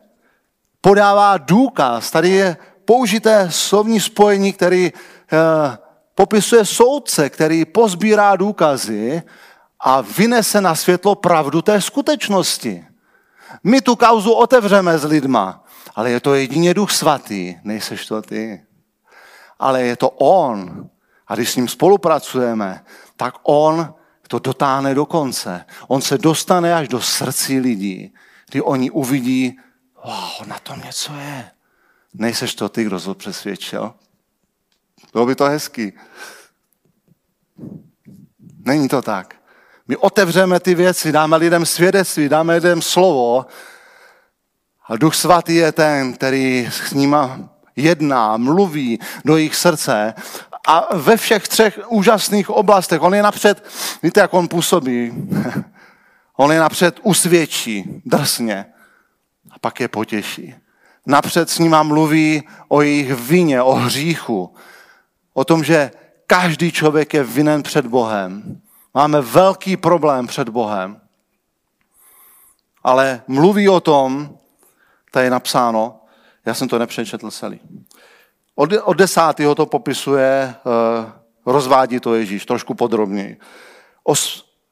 podává důkaz. Tady je použité slovní spojení, který eh, popisuje soudce, který pozbírá důkazy a vynese na světlo pravdu té skutečnosti. My tu kauzu otevřeme s lidma, ale je to jedině duch svatý, nejseš to ty. Ale je to on. A když s ním spolupracujeme, tak on to dotáhne do konce. On se dostane až do srdcí lidí, kdy oni uvidí, wow, na tom něco je. Nejseš to ty, kdo to přesvědčil? Bylo by to hezký. Není to tak. My otevřeme ty věci, dáme lidem svědectví, dáme lidem slovo a Duch Svatý je ten, který s nima jedná, mluví do jejich srdce a ve všech třech úžasných oblastech. On je napřed, víte, jak on působí? on je napřed usvědčí, drsně a pak je potěší. Napřed s nima mluví o jejich vině, o hříchu, o tom, že každý člověk je vinen před Bohem. Máme velký problém před Bohem. Ale mluví o tom, tady je napsáno, já jsem to nepřečetl celý. Od, od desátého to popisuje, eh, rozvádí to Ježíš trošku podrobněji.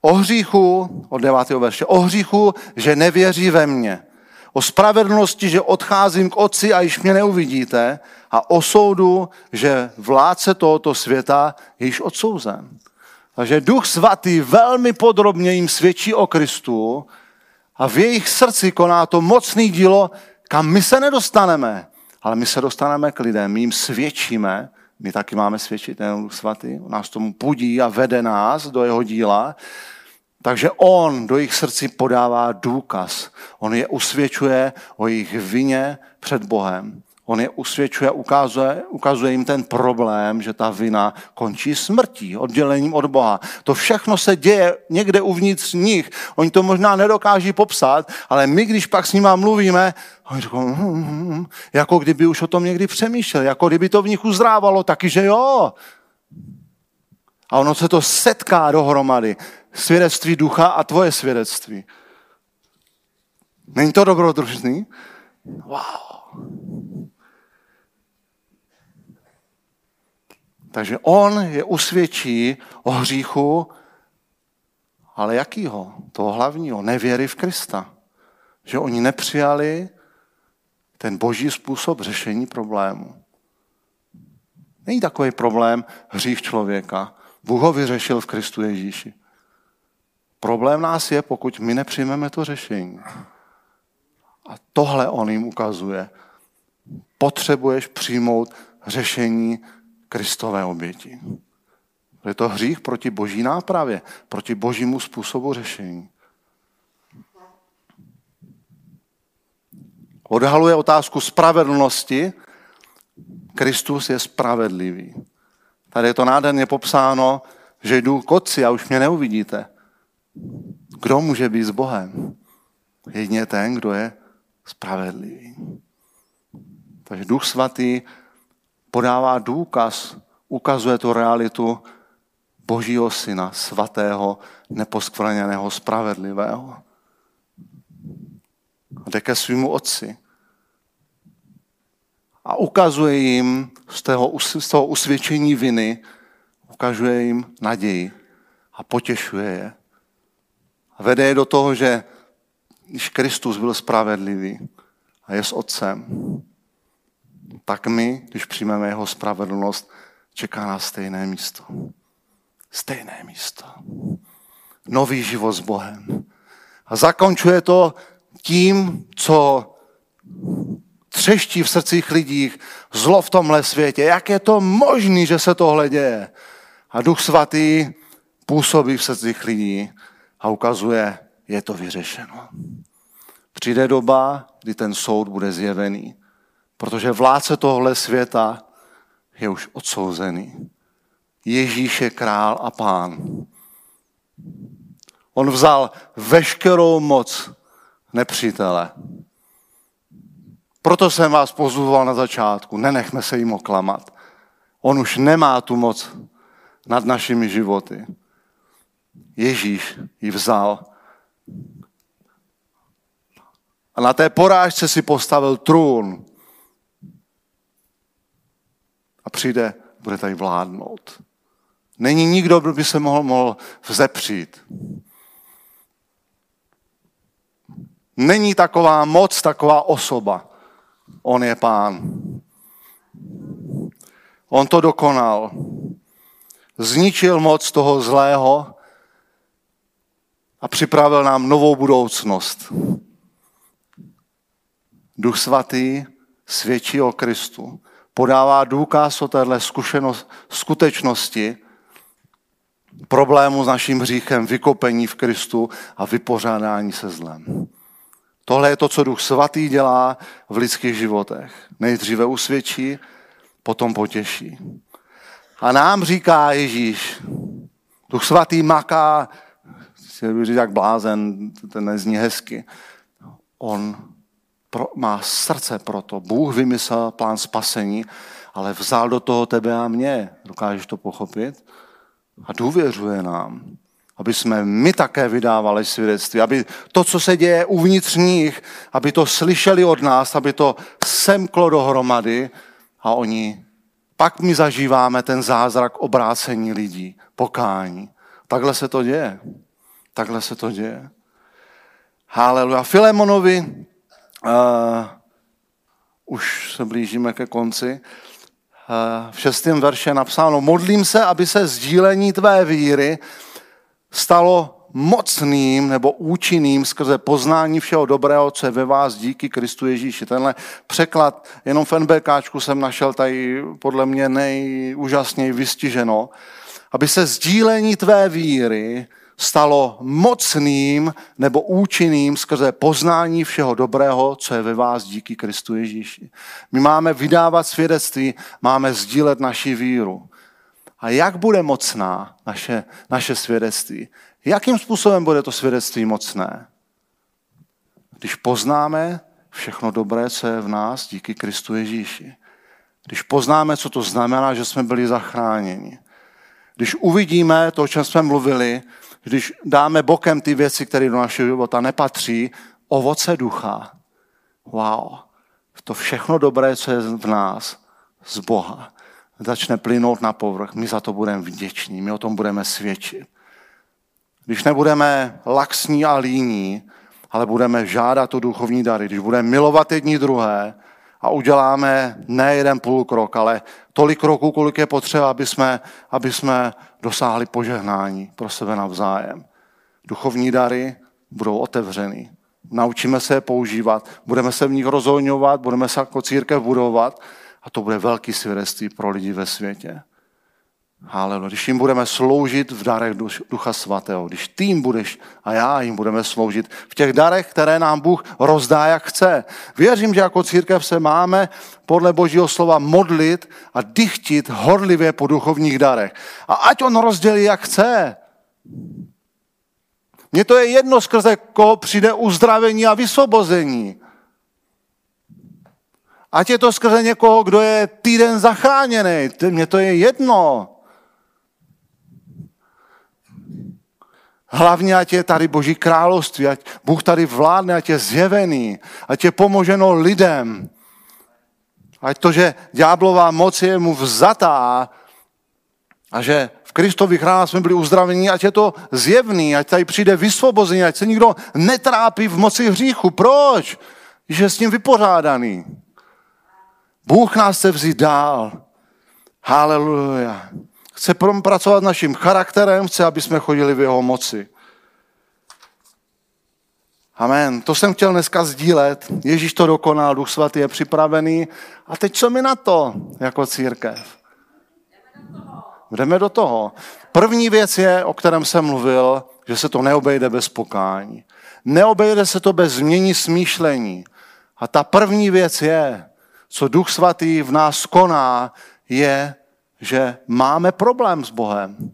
O hříchu, od devátého verše, o hříchu, že nevěří ve mě. O spravedlnosti, že odcházím k otci a již mě neuvidíte. A o soudu, že vládce tohoto světa je již odsouzen. Takže Duch Svatý velmi podrobně jim svědčí o Kristu a v jejich srdci koná to mocný dílo, kam my se nedostaneme. Ale my se dostaneme k lidem, my jim svědčíme, my taky máme svědčit, ten Duch Svatý, on nás tomu pudí a vede nás do jeho díla. Takže on do jejich srdci podává důkaz. On je usvědčuje o jejich vině před Bohem. On je usvědčuje, ukazuje, ukazuje jim ten problém, že ta vina končí smrtí, oddělením od Boha. To všechno se děje někde uvnitř nich. Oni to možná nedokáží popsat, ale my, když pak s nimi mluvíme, oni říkají, hm, hm, hm, hm, jako kdyby už o tom někdy přemýšlel, jako kdyby to v nich uzdrávalo, taky, že jo. A ono se to setká dohromady. Svědectví ducha a tvoje svědectví. Není to dobrodružný? Wow. Takže on je usvědčí o hříchu, ale jakýho? Toho hlavního, nevěry v Krista. Že oni nepřijali ten boží způsob řešení problému. Není takový problém hřích člověka. Bůh ho vyřešil v Kristu Ježíši. Problém nás je, pokud my nepřijmeme to řešení. A tohle on jim ukazuje. Potřebuješ přijmout řešení Kristové oběti. Je to hřích proti boží nápravě, proti božímu způsobu řešení. Odhaluje otázku spravedlnosti. Kristus je spravedlivý. Tady je to nádherně popsáno, že jdu k otci a už mě neuvidíte. Kdo může být s Bohem? Jedině ten, kdo je spravedlivý. Takže Duch Svatý podává důkaz, ukazuje to realitu Božího Syna, svatého, neposkvrněného, spravedlivého. A jde ke svýmu otci. A ukazuje jim z toho, z toho usvědčení viny, ukazuje jim naději a potěšuje je. A vede je do toho, že když Kristus byl spravedlivý a je s otcem, tak my, když přijmeme jeho spravedlnost, čeká nás stejné místo. Stejné místo. Nový život s Bohem. A zakončuje to tím, co třeští v srdcích lidí, zlo v tomhle světě. Jak je to možné, že se tohle děje? A Duch Svatý působí v srdcích lidí a ukazuje, je to vyřešeno. Přijde doba, kdy ten soud bude zjevený. Protože vládce tohle světa je už odsouzený. Ježíš je král a pán. On vzal veškerou moc nepřítele. Proto jsem vás pozval na začátku. Nenechme se jim oklamat. On už nemá tu moc nad našimi životy. Ježíš ji vzal A na té porážce si postavil trůn. Přijde, bude tady vládnout. Není nikdo, kdo by se mohl, mohl vzepřít. Není taková moc, taková osoba. On je pán. On to dokonal. Zničil moc toho zlého a připravil nám novou budoucnost. Duch svatý svědčí o Kristu. Podává důkaz o téhle skutečnosti, problému s naším hříchem, vykopení v Kristu a vypořádání se zlem. Tohle je to, co Duch Svatý dělá v lidských životech. Nejdříve usvědčí, potom potěší. A nám říká Ježíš, Duch Svatý maká, si říct jak blázen, ten nezní hezky. On pro, má srdce pro to. Bůh vymyslel plán spasení, ale vzal do toho tebe a mě. Dokážeš to pochopit? A důvěřuje nám aby jsme my také vydávali svědectví, aby to, co se děje uvnitř nich, aby to slyšeli od nás, aby to semklo dohromady a oni, pak my zažíváme ten zázrak obrácení lidí, pokání. Takhle se to děje. Takhle se to děje. Haleluja. Filemonovi, uh, už se blížíme ke konci, uh, v šestém verše napsáno, modlím se, aby se sdílení tvé víry stalo mocným nebo účinným skrze poznání všeho dobrého, co je ve vás díky Kristu Ježíši. Tenhle překlad, jenom v NBKčku jsem našel tady podle mě nejúžasněji vystiženo, aby se sdílení tvé víry stalo mocným nebo účinným skrze poznání všeho dobrého, co je ve vás díky Kristu Ježíši. My máme vydávat svědectví, máme sdílet naši víru. A jak bude mocná naše, naše svědectví? Jakým způsobem bude to svědectví mocné? Když poznáme všechno dobré, co je v nás díky Kristu Ježíši. Když poznáme, co to znamená, že jsme byli zachráněni. Když uvidíme to, o čem jsme mluvili, když dáme bokem ty věci, které do našeho života nepatří, ovoce ducha. Wow. To všechno dobré, co je v nás, z Boha začne plynout na povrch, my za to budeme vděční, my o tom budeme svědčit. Když nebudeme laxní a líní, ale budeme žádat o duchovní dary, když budeme milovat jedni druhé a uděláme ne jeden půl krok, ale tolik kroků, kolik je potřeba, aby jsme, aby jsme dosáhli požehnání pro sebe navzájem. Duchovní dary budou otevřený. Naučíme se je používat, budeme se v nich rozhodňovat, budeme se jako církev budovat a to bude velký svědectví pro lidi ve světě. Haleluja. Když jim budeme sloužit v darech Ducha Svatého, když ty jim budeš a já jim budeme sloužit v těch darech, které nám Bůh rozdá, jak chce. Věřím, že jako církev se máme podle Božího slova modlit a dychtit horlivě po duchovních darech. A ať on rozdělí, jak chce. Mně to je jedno, skrze koho přijde uzdravení a vysvobození. Ať je to skrze někoho, kdo je týden zachráněný. Mně to je jedno. Hlavně, ať je tady Boží království, ať Bůh tady vládne, ať je zjevený, ať je pomoženo lidem. Ať to, že ďáblová moc je mu vzatá a že v Kristových ránách jsme byli uzdravení, ať je to zjevný, ať tady přijde vysvobození, ať se nikdo netrápí v moci hříchu. Proč? Že je s ním vypořádaný. Bůh nás chce vzít dál. Haleluja. Chce pracovat naším charakterem, chce, aby jsme chodili v jeho moci. Amen. To jsem chtěl dneska sdílet. Ježíš to dokonal, Duch Svatý je připravený. A teď co mi na to jako církev? Jdeme do toho. První věc je, o kterém jsem mluvil, že se to neobejde bez pokání. Neobejde se to bez změní smýšlení. A ta první věc je, co Duch Svatý v nás koná, je, že máme problém s Bohem.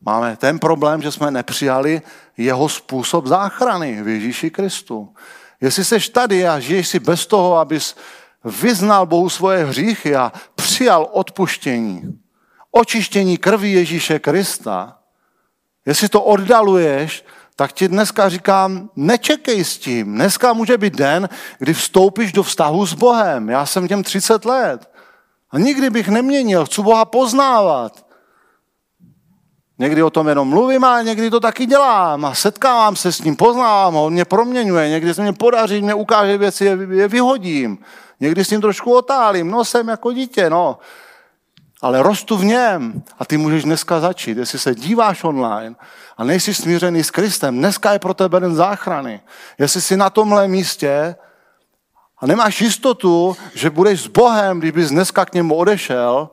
Máme ten problém, že jsme nepřijali jeho způsob záchrany v Ježíši Kristu. Jestli jsi tady a žiješ si bez toho, abys vyznal Bohu svoje hříchy a přijal odpuštění, očištění krví Ježíše Krista, jestli to oddaluješ, tak ti dneska říkám, nečekej s tím. Dneska může být den, kdy vstoupíš do vztahu s Bohem. Já jsem těm 30 let. A nikdy bych neměnil, chci Boha poznávat. Někdy o tom jenom mluvím a někdy to taky dělám a setkávám se s ním, poznávám ho, on mě proměňuje, někdy se mě podaří, mě ukáže věci, je, je vyhodím. Někdy s ním trošku otálím, no jsem jako dítě, no. Ale rostu v něm a ty můžeš dneska začít, jestli se díváš online a nejsi smířený s Kristem, dneska je pro tebe den záchrany. Jestli jsi na tomhle místě a nemáš jistotu, že budeš s Bohem, když bys dneska k němu odešel,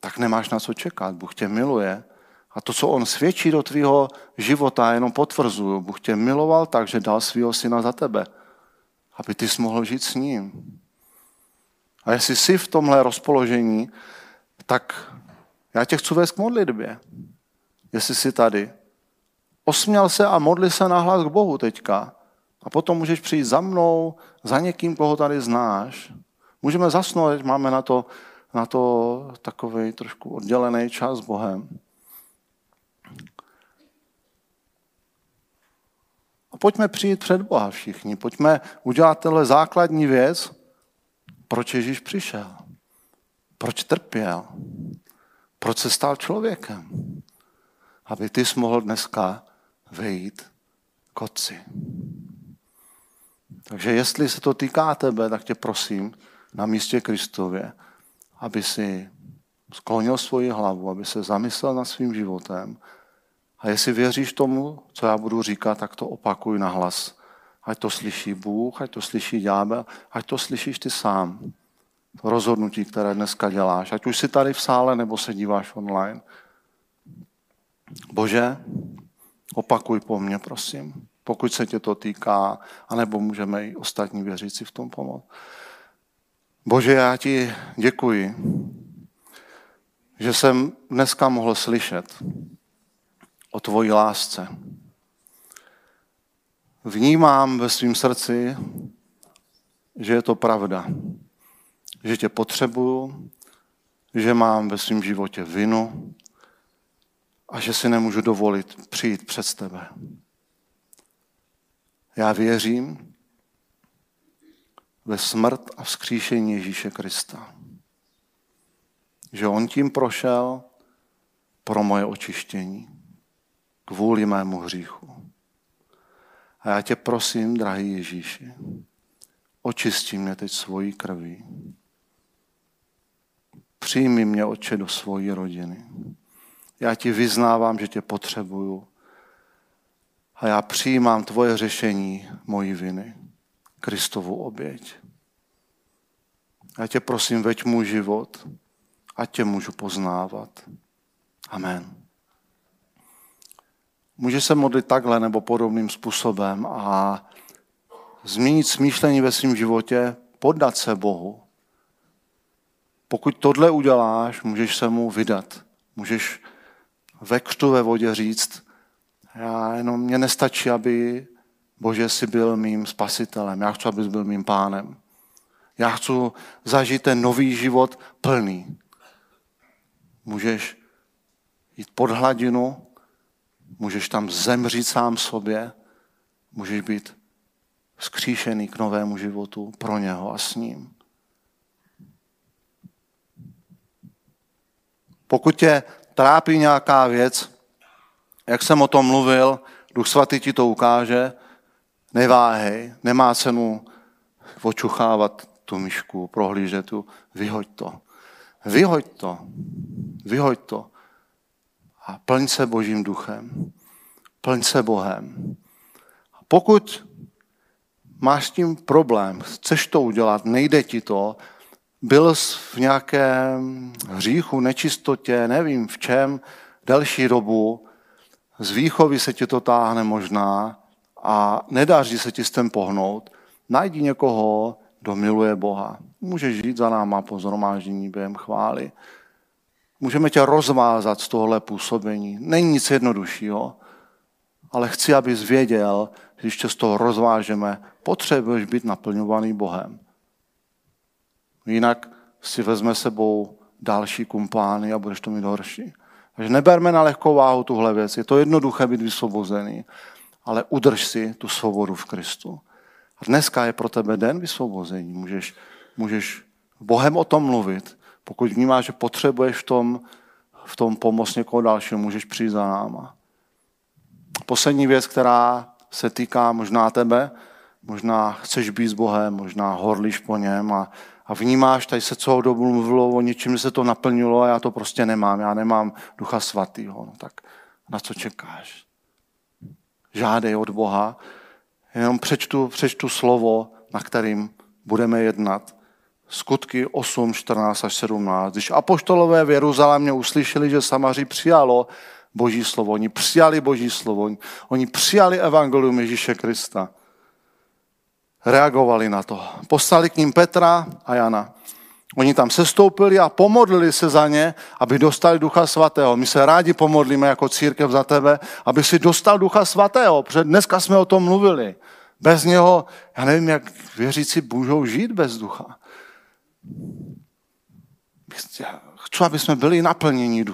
tak nemáš na co čekat. Bůh tě miluje. A to, co on svědčí do tvýho života, jenom potvrzuju. Bůh tě miloval tak, že dal svého syna za tebe, aby ty jsi mohl žít s ním. A jestli jsi v tomhle rozpoložení, tak já tě chci vést k modlitbě. Jestli jsi tady. Osměl se a modli se nahlas k Bohu teďka. A potom můžeš přijít za mnou, za někým, koho tady znáš. Můžeme zasnout, máme na to, na to takový trošku oddělený čas s Bohem. A pojďme přijít před Boha všichni. Pojďme udělat tenhle základní věc, proč Ježíš přišel. Proč trpěl. Proč se stal člověkem. Aby ty jsi mohl dneska vejít k otci. Takže jestli se to týká tebe, tak tě prosím na místě Kristově, aby si sklonil svoji hlavu, aby se zamyslel nad svým životem. A jestli věříš tomu, co já budu říkat, tak to opakuj na hlas. Ať to slyší Bůh, ať to slyší ďábel, ať to slyšíš ty sám. To rozhodnutí, které dneska děláš. Ať už jsi tady v sále, nebo se díváš online. Bože, opakuj po mně, prosím pokud se tě to týká, anebo můžeme i ostatní věřící v tom pomoct. Bože, já ti děkuji, že jsem dneska mohl slyšet o tvoji lásce. Vnímám ve svém srdci, že je to pravda, že tě potřebuju, že mám ve svém životě vinu a že si nemůžu dovolit přijít před tebe. Já věřím ve smrt a vzkříšení Ježíše Krista. Že on tím prošel pro moje očištění, kvůli mému hříchu. A já tě prosím, drahý Ježíši, očistí mě teď svojí krví. Přijmi mě, oče, do svojí rodiny. Já ti vyznávám, že tě potřebuju a já přijímám tvoje řešení mojí viny, Kristovu oběť. Já tě prosím, veď můj život, ať tě můžu poznávat. Amen. Může se modlit takhle nebo podobným způsobem a změnit smýšlení ve svém životě, poddat se Bohu. Pokud tohle uděláš, můžeš se mu vydat. Můžeš ve křtu ve vodě říct, já jenom mě nestačí, aby Bože si byl mým spasitelem. Já chci, abys byl mým pánem. Já chci zažít ten nový život plný. Můžeš jít pod hladinu, můžeš tam zemřít sám sobě, můžeš být skříšený k novému životu pro něho a s ním. Pokud tě trápí nějaká věc, jak jsem o tom mluvil, Duch Svatý ti to ukáže, neváhej, nemá cenu očuchávat tu myšku, prohlížet tu, vyhoď to. Vyhoď to, vyhoď to. A plň se Božím duchem, plň se Bohem. Pokud máš s tím problém, chceš to udělat, nejde ti to, byl jsi v nějakém hříchu, nečistotě, nevím v čem, delší dobu, z výchovy se ti to táhne možná a nedaří se ti s tím pohnout, najdi někoho, kdo miluje Boha. Můžeš žít za náma po zhromáždění během chvály. Můžeme tě rozvázat z tohohle působení. Není nic jednoduššího, ale chci, abys věděl, že když tě z toho rozvážeme, potřebuješ být naplňovaný Bohem. Jinak si vezme sebou další kumpány a budeš to mít horší. Takže neberme na lehkou váhu tuhle věc. Je to jednoduché být vysvobozený, ale udrž si tu svobodu v Kristu. A dneska je pro tebe den vysvobození. Můžeš, můžeš Bohem o tom mluvit. Pokud vnímáš, že potřebuješ v tom, v tom pomoct někoho dalšího, můžeš přijít za náma. Poslední věc, která se týká možná tebe, možná chceš být s Bohem, možná horlíš po něm a, a vnímáš, tady se celou dobu mluvilo o něčím, se to naplnilo a já to prostě nemám, já nemám ducha svatýho. No tak na co čekáš? Žádej od Boha, jenom přečtu, přečtu slovo, na kterým budeme jednat. Skutky 8, 14 až 17. Když apoštolové v Jeruzalémě uslyšeli, že Samaří přijalo Boží slovo, oni přijali Boží slovo, oni přijali evangelium Ježíše Krista, reagovali na to. Poslali k ním Petra a Jana. Oni tam sestoupili a pomodlili se za ně, aby dostali Ducha Svatého. My se rádi pomodlíme jako církev za tebe, aby si dostal Ducha Svatého, protože dneska jsme o tom mluvili. Bez něho, já nevím, jak věřící můžou žít bez ducha. Chci, aby jsme byli naplněni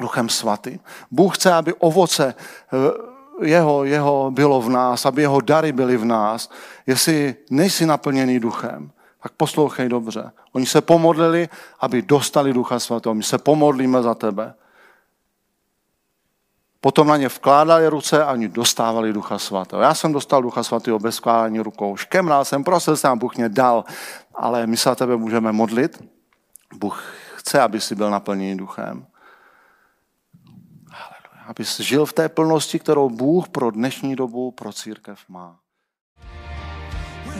duchem svatým. Bůh chce, aby ovoce eh, jeho, jeho bylo v nás, aby jeho dary byly v nás. Jestli nejsi naplněný duchem, tak poslouchej dobře. Oni se pomodlili, aby dostali Ducha Svatého. My se pomodlíme za tebe. Potom na ně vkládali ruce a oni dostávali Ducha Svatého. Já jsem dostal Ducha Svatého bez vkládání rukou. Škemral jsem, prosil jsem, Bůh mě dal. Ale my se za tebe můžeme modlit. Bůh chce, aby si byl naplněný duchem. Aby jsi žil v té plnosti, kterou Bůh pro dnešní dobu, pro církev má.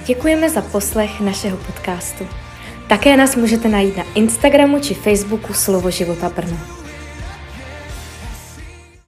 Děkujeme za poslech našeho podcastu. Také nás můžete najít na Instagramu či Facebooku Slovo života Brno.